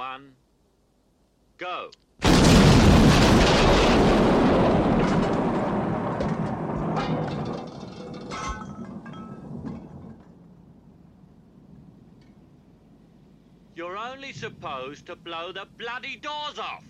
one, go. You're only supposed to blow the bloody doors off.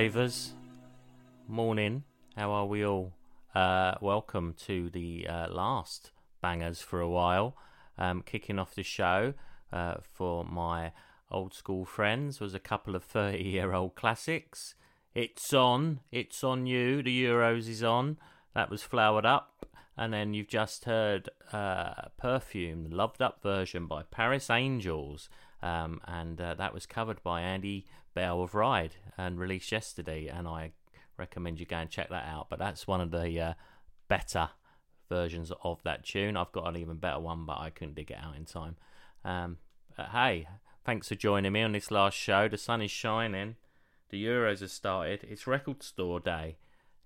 Ravers. Morning. How are we all? Uh, welcome to the uh, last bangers for a while. Um, kicking off the show uh, for my old school friends was a couple of 30 year old classics. It's on. It's on you. The Euros is on. That was flowered up. And then you've just heard uh, Perfume, the loved up version by Paris Angels. Um, and uh, that was covered by Andy Bell of Ride and released yesterday. And I recommend you go and check that out. But that's one of the uh, better versions of that tune. I've got an even better one, but I couldn't dig it out in time. Um, hey, thanks for joining me on this last show. The sun is shining. The Euros have started. It's record store day.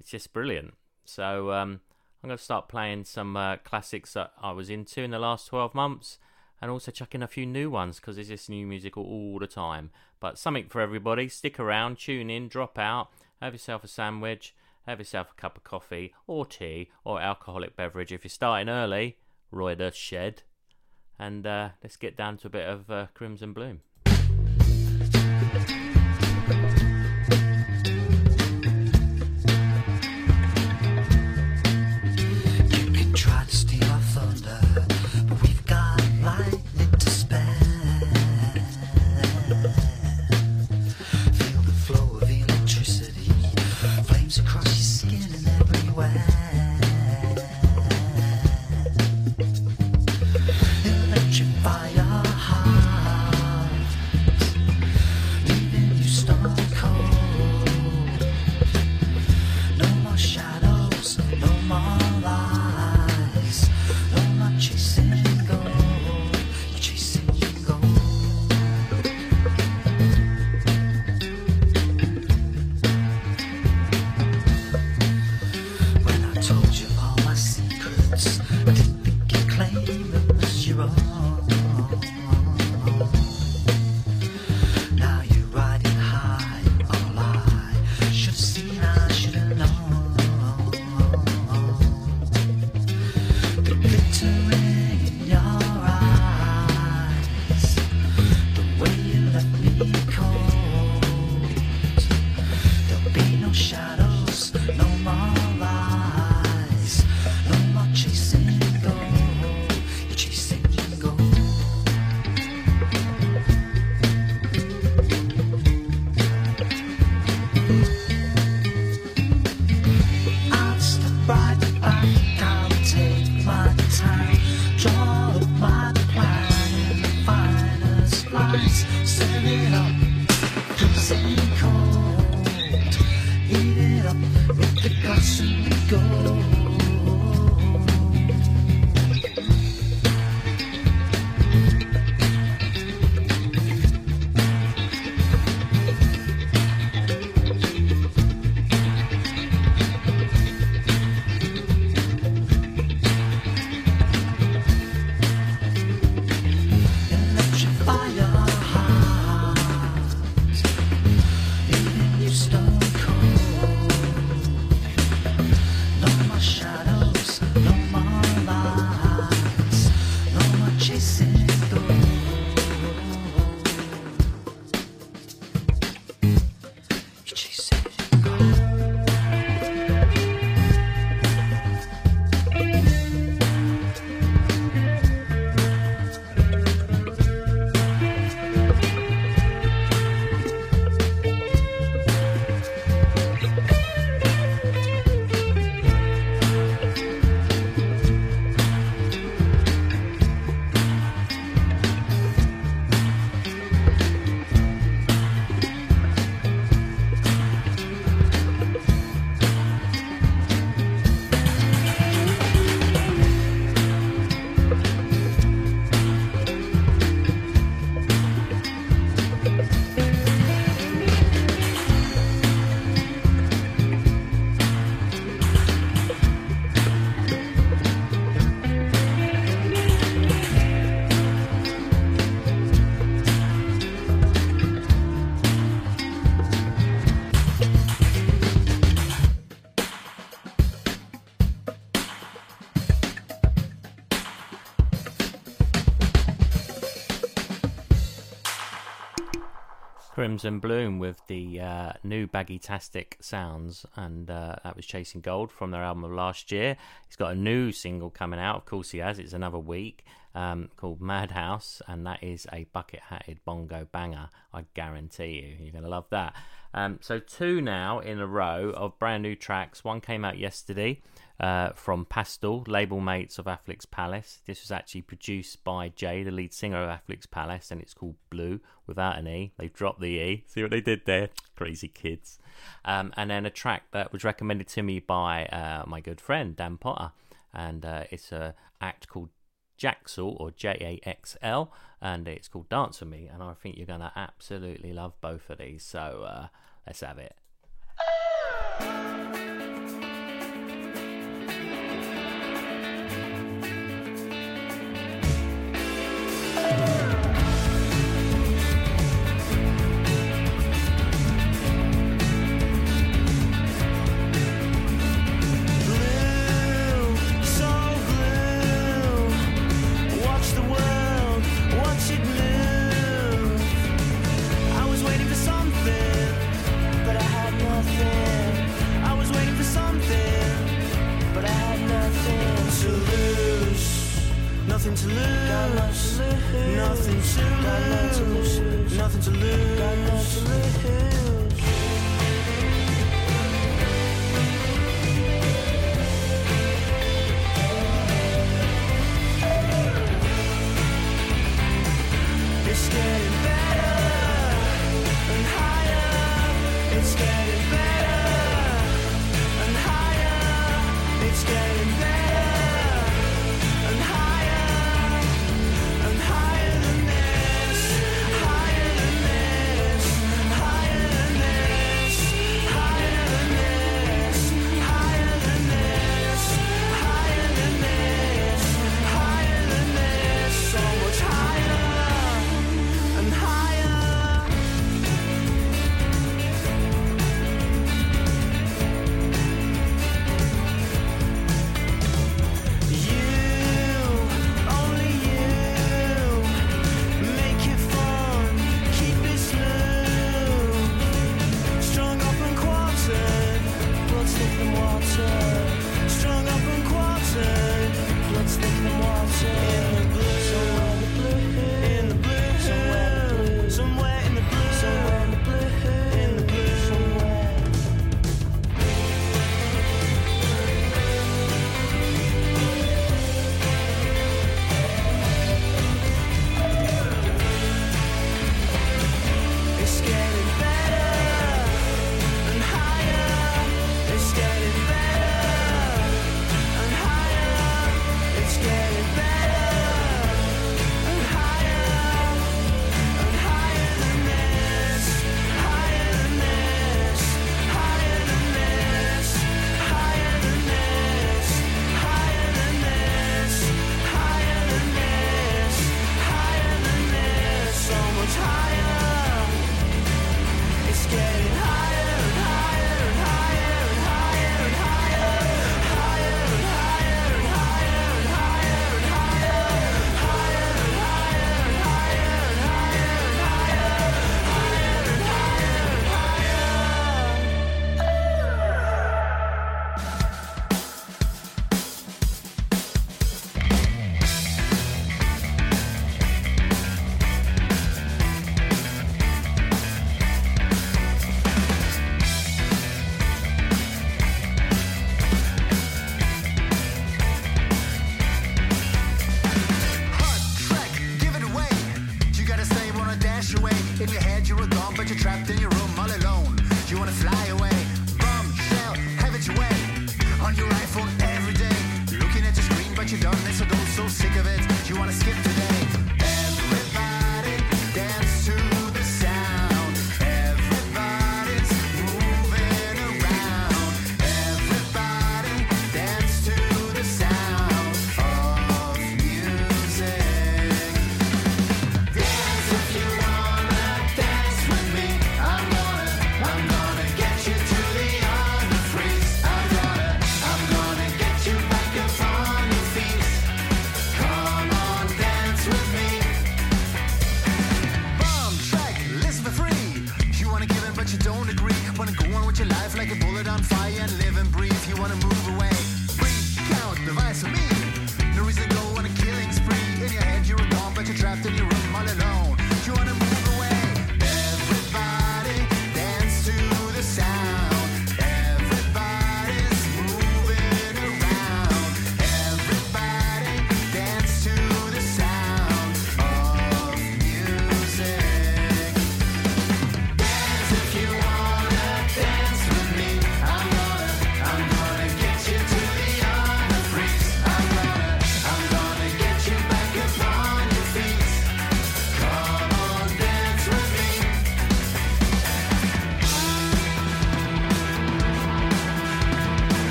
It's just brilliant. So um, I'm going to start playing some uh, classics that I was into in the last 12 months and also chucking a few new ones because there's just new music all the time. But something for everybody. Stick around, tune in, drop out, have yourself a sandwich, have yourself a cup of coffee or tea or alcoholic beverage if you're starting early. Roy the Shed. And uh, let's get down to a bit of uh, Crimson Bloom. Crimson Bloom with the uh, new Baggy Tastic sounds, and uh, that was Chasing Gold from their album of last year. He's got a new single coming out, of course, he has. It's another week um, called Madhouse, and that is a bucket hatted bongo banger. I guarantee you, you're going to love that. Um, so, two now in a row of brand new tracks. One came out yesterday uh, from Pastel, label mates of Affleck's Palace. This was actually produced by Jay, the lead singer of Affleck's Palace, and it's called Blue without an E. They've dropped the E. See what they did there? Crazy kids. Um, and then a track that was recommended to me by uh, my good friend Dan Potter, and uh, it's a act called Jaxel or J A X L, and it's called Dance with Me. And I think you're going to absolutely love both of these. So uh, let's have it.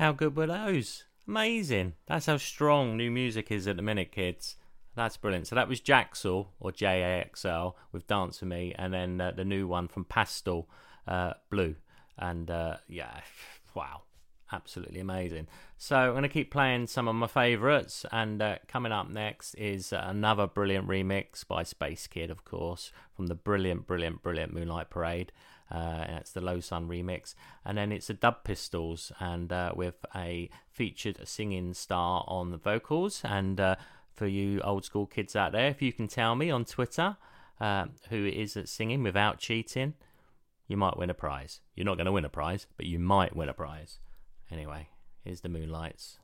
How good were those? Amazing. That's how strong new music is at the minute, kids. That's brilliant. So that was Jaxel or J A X L with Dance with Me, and then uh, the new one from Pastel uh, Blue. And uh, yeah, wow, absolutely amazing. So I'm going to keep playing some of my favourites, and uh, coming up next is another brilliant remix by Space Kid, of course, from the brilliant, brilliant, brilliant Moonlight Parade. Uh, it's the Low Sun remix, and then it's the Dub Pistols, and uh, with a featured singing star on the vocals. And uh, for you old school kids out there, if you can tell me on Twitter uh, who it is that's singing without cheating, you might win a prize. You're not going to win a prize, but you might win a prize. Anyway, here's the Moonlights.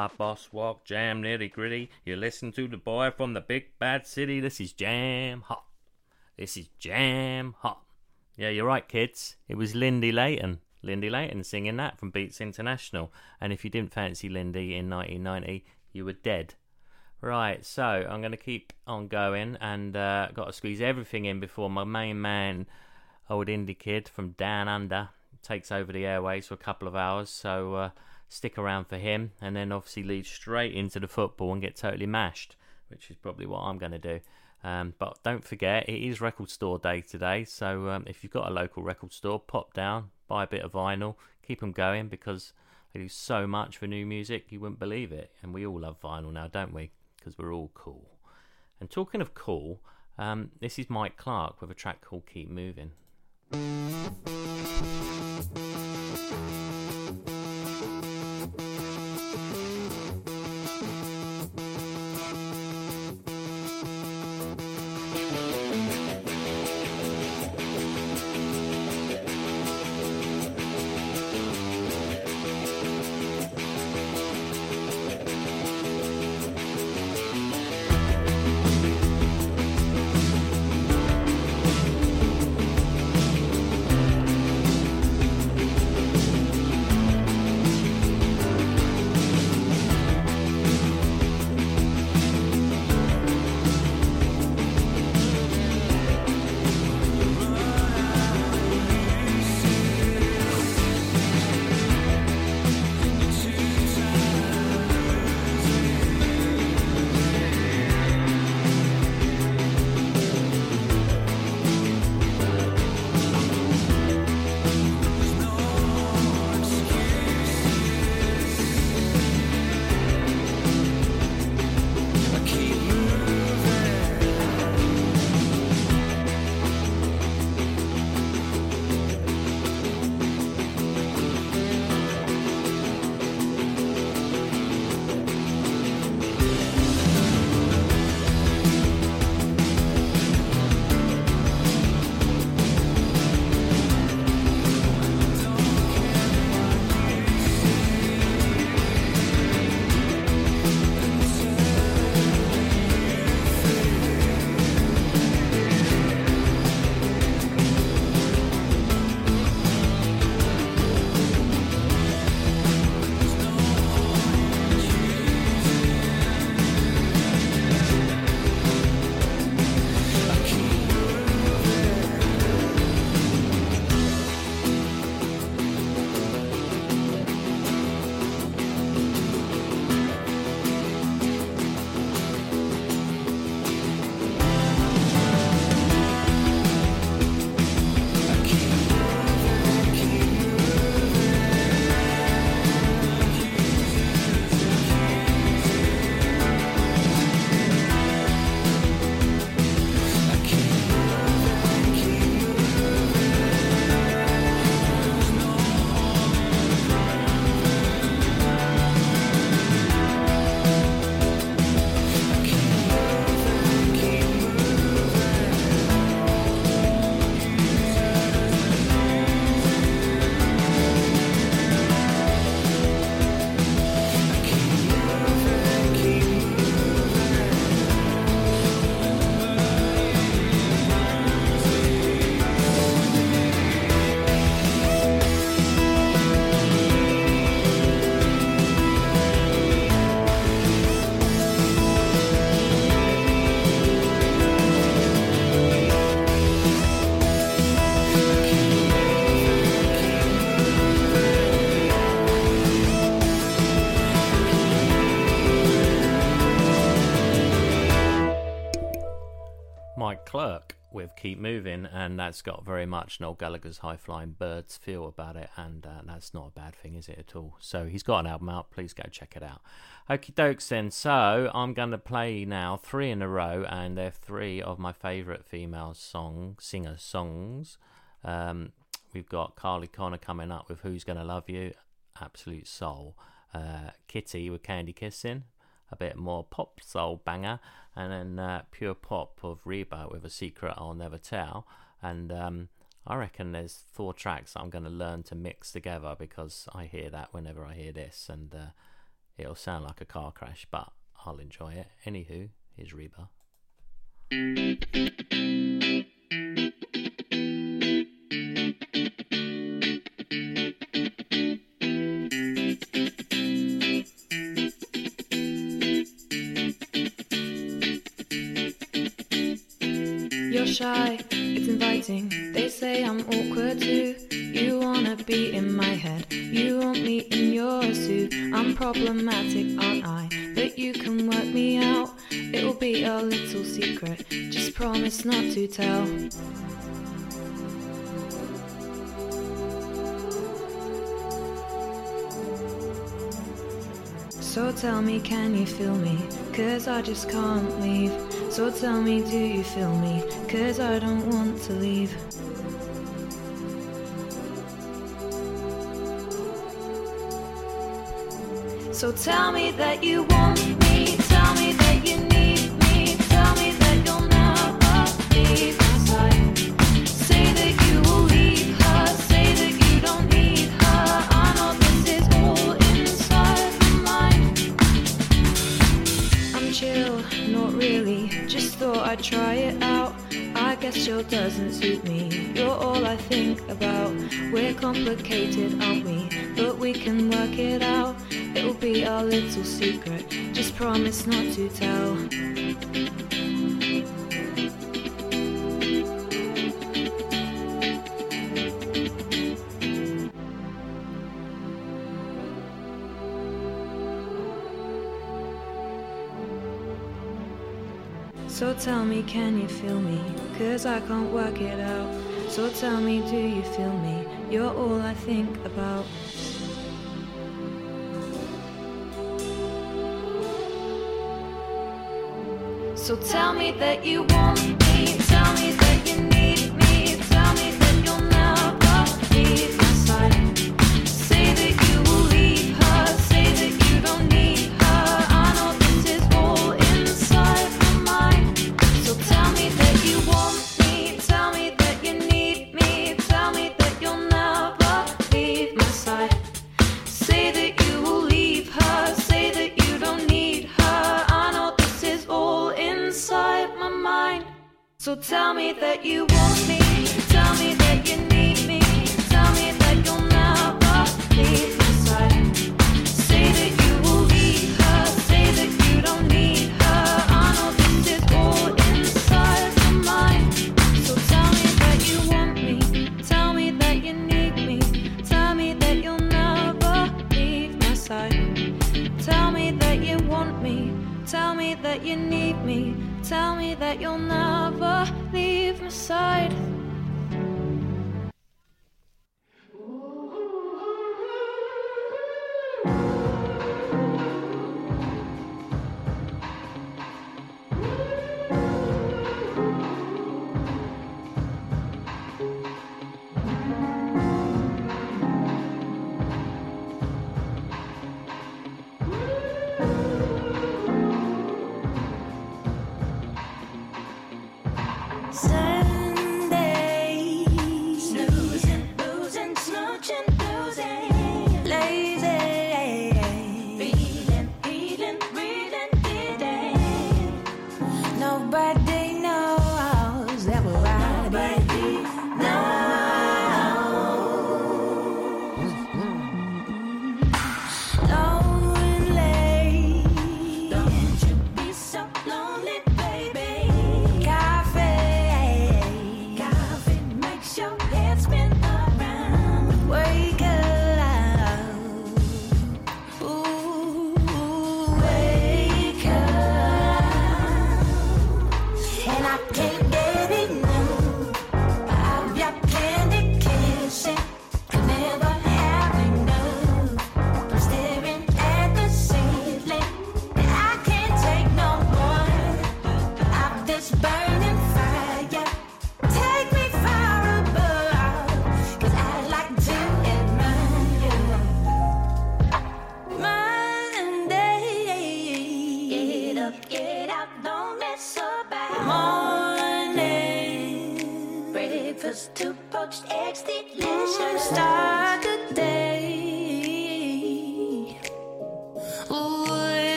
Tank boss walk, jam nitty gritty. You listen to the boy from the big bad city. This is jam hot. This is jam hot. Yeah, you're right, kids. It was Lindy Layton. Lindy Layton singing that from Beats International. And if you didn't fancy Lindy in 1990, you were dead. Right, so I'm going to keep on going and uh, got to squeeze everything in before my main man, old indie kid from Down Under, takes over the airways for a couple of hours. So uh, stick around for him and then obviously lead straight into the football and get totally mashed, which is probably what I'm going to do. Um, but don't forget, it is record store day today. So um, if you've got a local record store, pop down, buy a bit of vinyl, keep them going because they do so much for new music, you wouldn't believe it. And we all love vinyl now, don't we? Because we're all cool. And talking of cool, um, this is Mike Clark with a track called Keep Moving. Keep Moving, and that's got very much Noel Gallagher's High Flying Birds feel about it, and uh, that's not a bad thing, is it at all? So he's got an album out, please go check it out. Okie dokes then, so I'm going to play now three in a row, and they're three of my favourite female song singer songs. Um, we've got Carly Connor coming up with Who's Gonna Love You, Absolute Soul. Uh, Kitty with Candy Kissing, a bit more pop soul banger, and then uh, pure pop of Reba with a secret I'll never tell. And um, I reckon there's four tracks I'm going to learn to mix together because I hear that whenever I hear this, and uh, it'll sound like a car crash, but I'll enjoy it. Anywho, here's Reba. Shy, it's inviting. They say I'm awkward too. You wanna be in my head, you want me in yours too. I'm problematic, aren't I? But you can work me out. It'll be a little secret. Just promise not to tell. So tell me, can you feel me? Cause I just can't leave. So tell me, do you feel me? Cause I don't want to leave. So tell me that you want me. Tell me that you need me. Tell me that you'll never leave my side. Guess doesn't suit me. You're all I think about. We're complicated, aren't we? But we can work it out. It'll be our little secret. Just promise not to tell. So tell me, can you feel me? Cause I can't work it out. So tell me, do you feel me? You're all I think about. So tell me that you want me.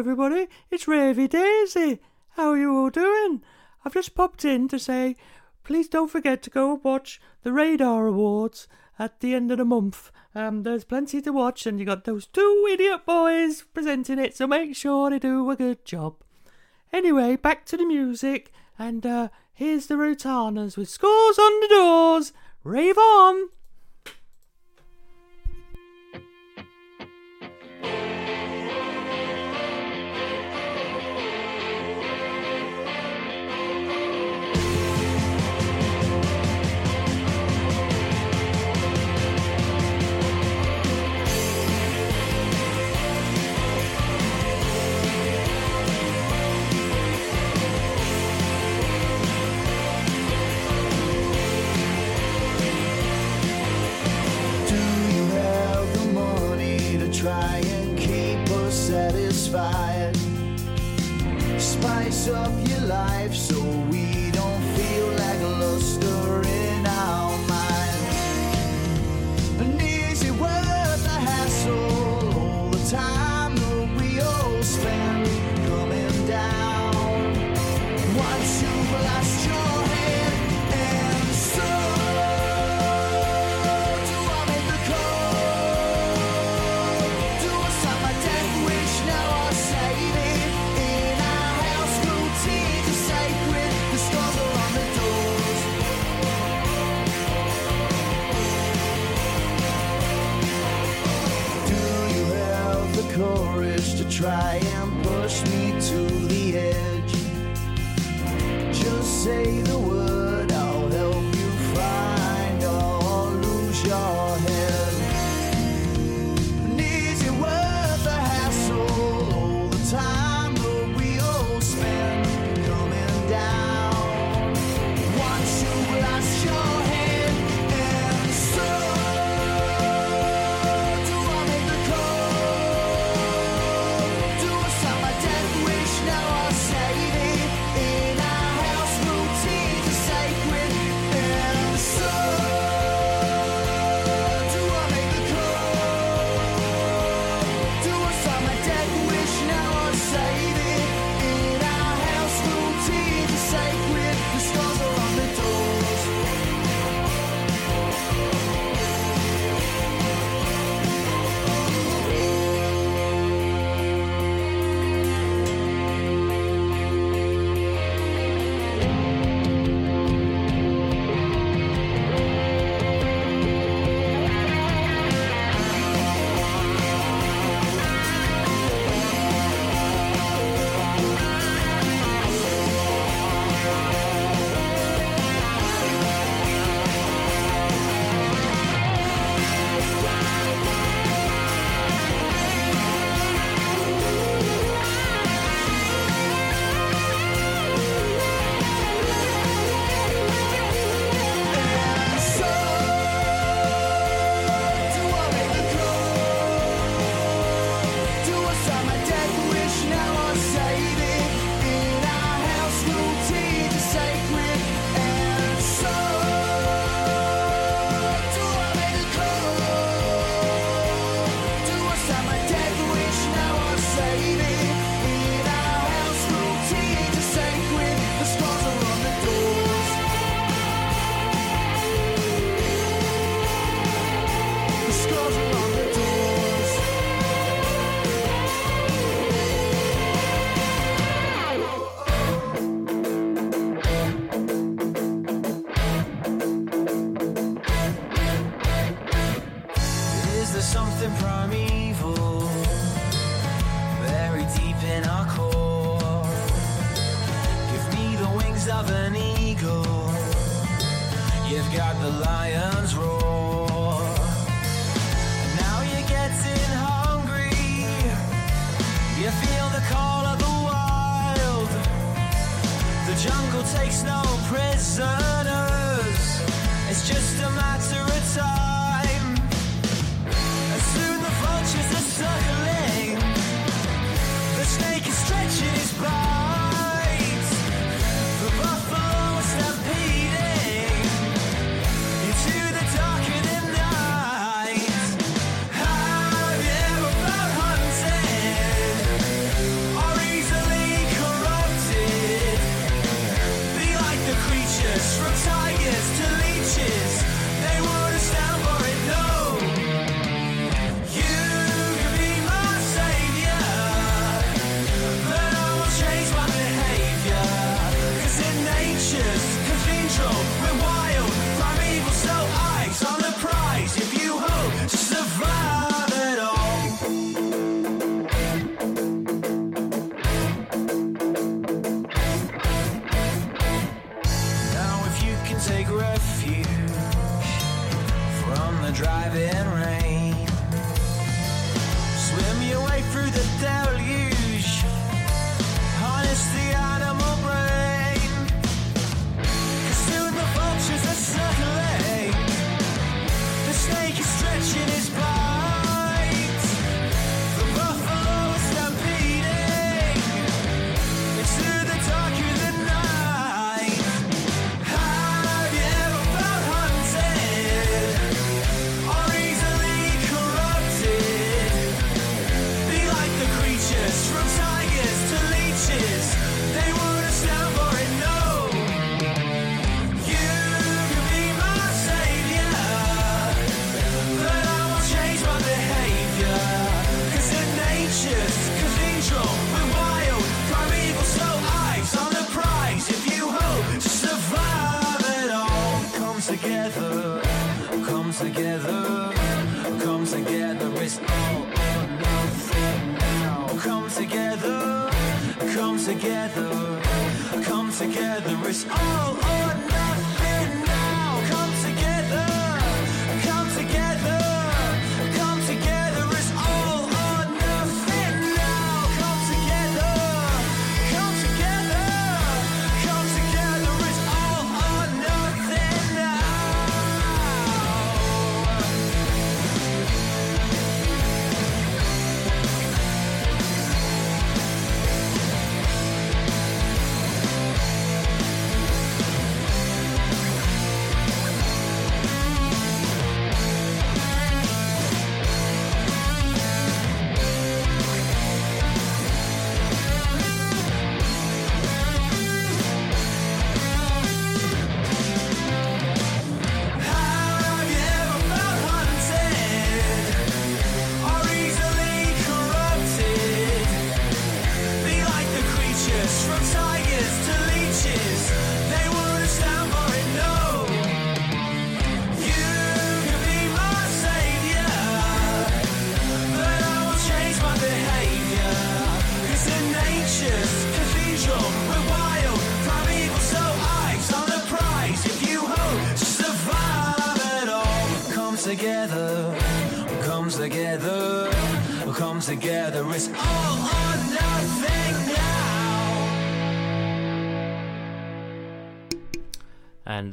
everybody, it's Ravy Daisy. How are you all doing? I've just popped in to say, please don't forget to go watch the Radar Awards at the end of the month. Um, there's plenty to watch, and you got those two idiot boys presenting it, so make sure they do a good job. Anyway, back to the music, and uh, here's the Rotanas with scores on the doors. Rave on!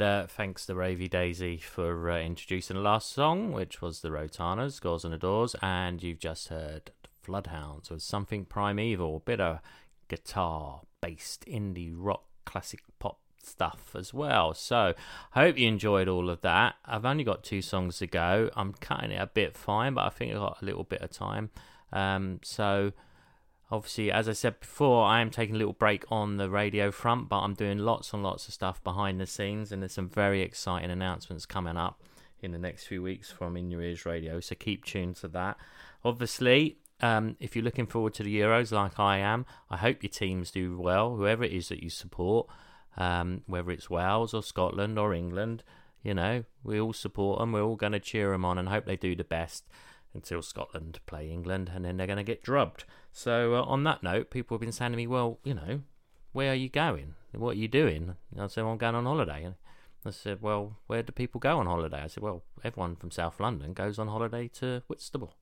Uh, thanks to Ravy Daisy for uh, introducing the last song, which was the Rotanas, Goals and Adores, and you've just heard Floodhounds with something primeval, bit of guitar based indie rock classic pop stuff as well. So I hope you enjoyed all of that. I've only got two songs to go. I'm cutting it a bit fine, but I think I've got a little bit of time. Um, so obviously, as I said before, I am taking a little break on the radio front, but I'm doing lots and lots of stuff behind the scenes, and there's some very exciting announcements coming up in the next few weeks from In Your Ears Radio. So keep tuned to that. Obviously, um, if you're looking forward to the Euros like I am, I hope your teams do well, whoever it is that you support, um, whether it's Wales or Scotland or England. You know, we all support them. We're all going to cheer them on and hope they do the best until Scotland play England, and then they're going to get drubbed. So, uh, on that note, people have been saying to me, "Well, you know, where are you going? What are you doing?" And I said, well, "I'm going on holiday." And I said, "Well, where do people go on holiday?" I said, "Well, everyone from South London goes on holiday to Whitstable."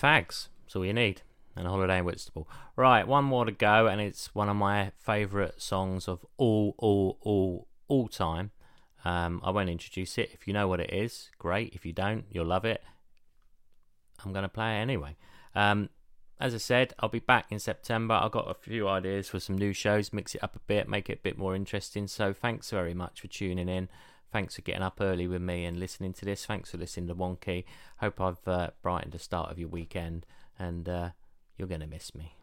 Fags. That's all you need. And a holiday in Whitstable. Right, one more to go, and it's one of my favourite songs of all, all, all, all time. Um, I won't introduce it. If you know what it is, great. If you don't, you'll love it. I'm going to play it anyway. Um, as I said, I'll be back in September. I've got a few ideas for some new shows, mix it up a bit, make it a bit more interesting. So thanks very much for tuning in. Thanks for getting up early with me and listening to this. Thanks for listening to Wonky. Hope I've uh, brightened the start of your weekend, and uh, you're going to miss me.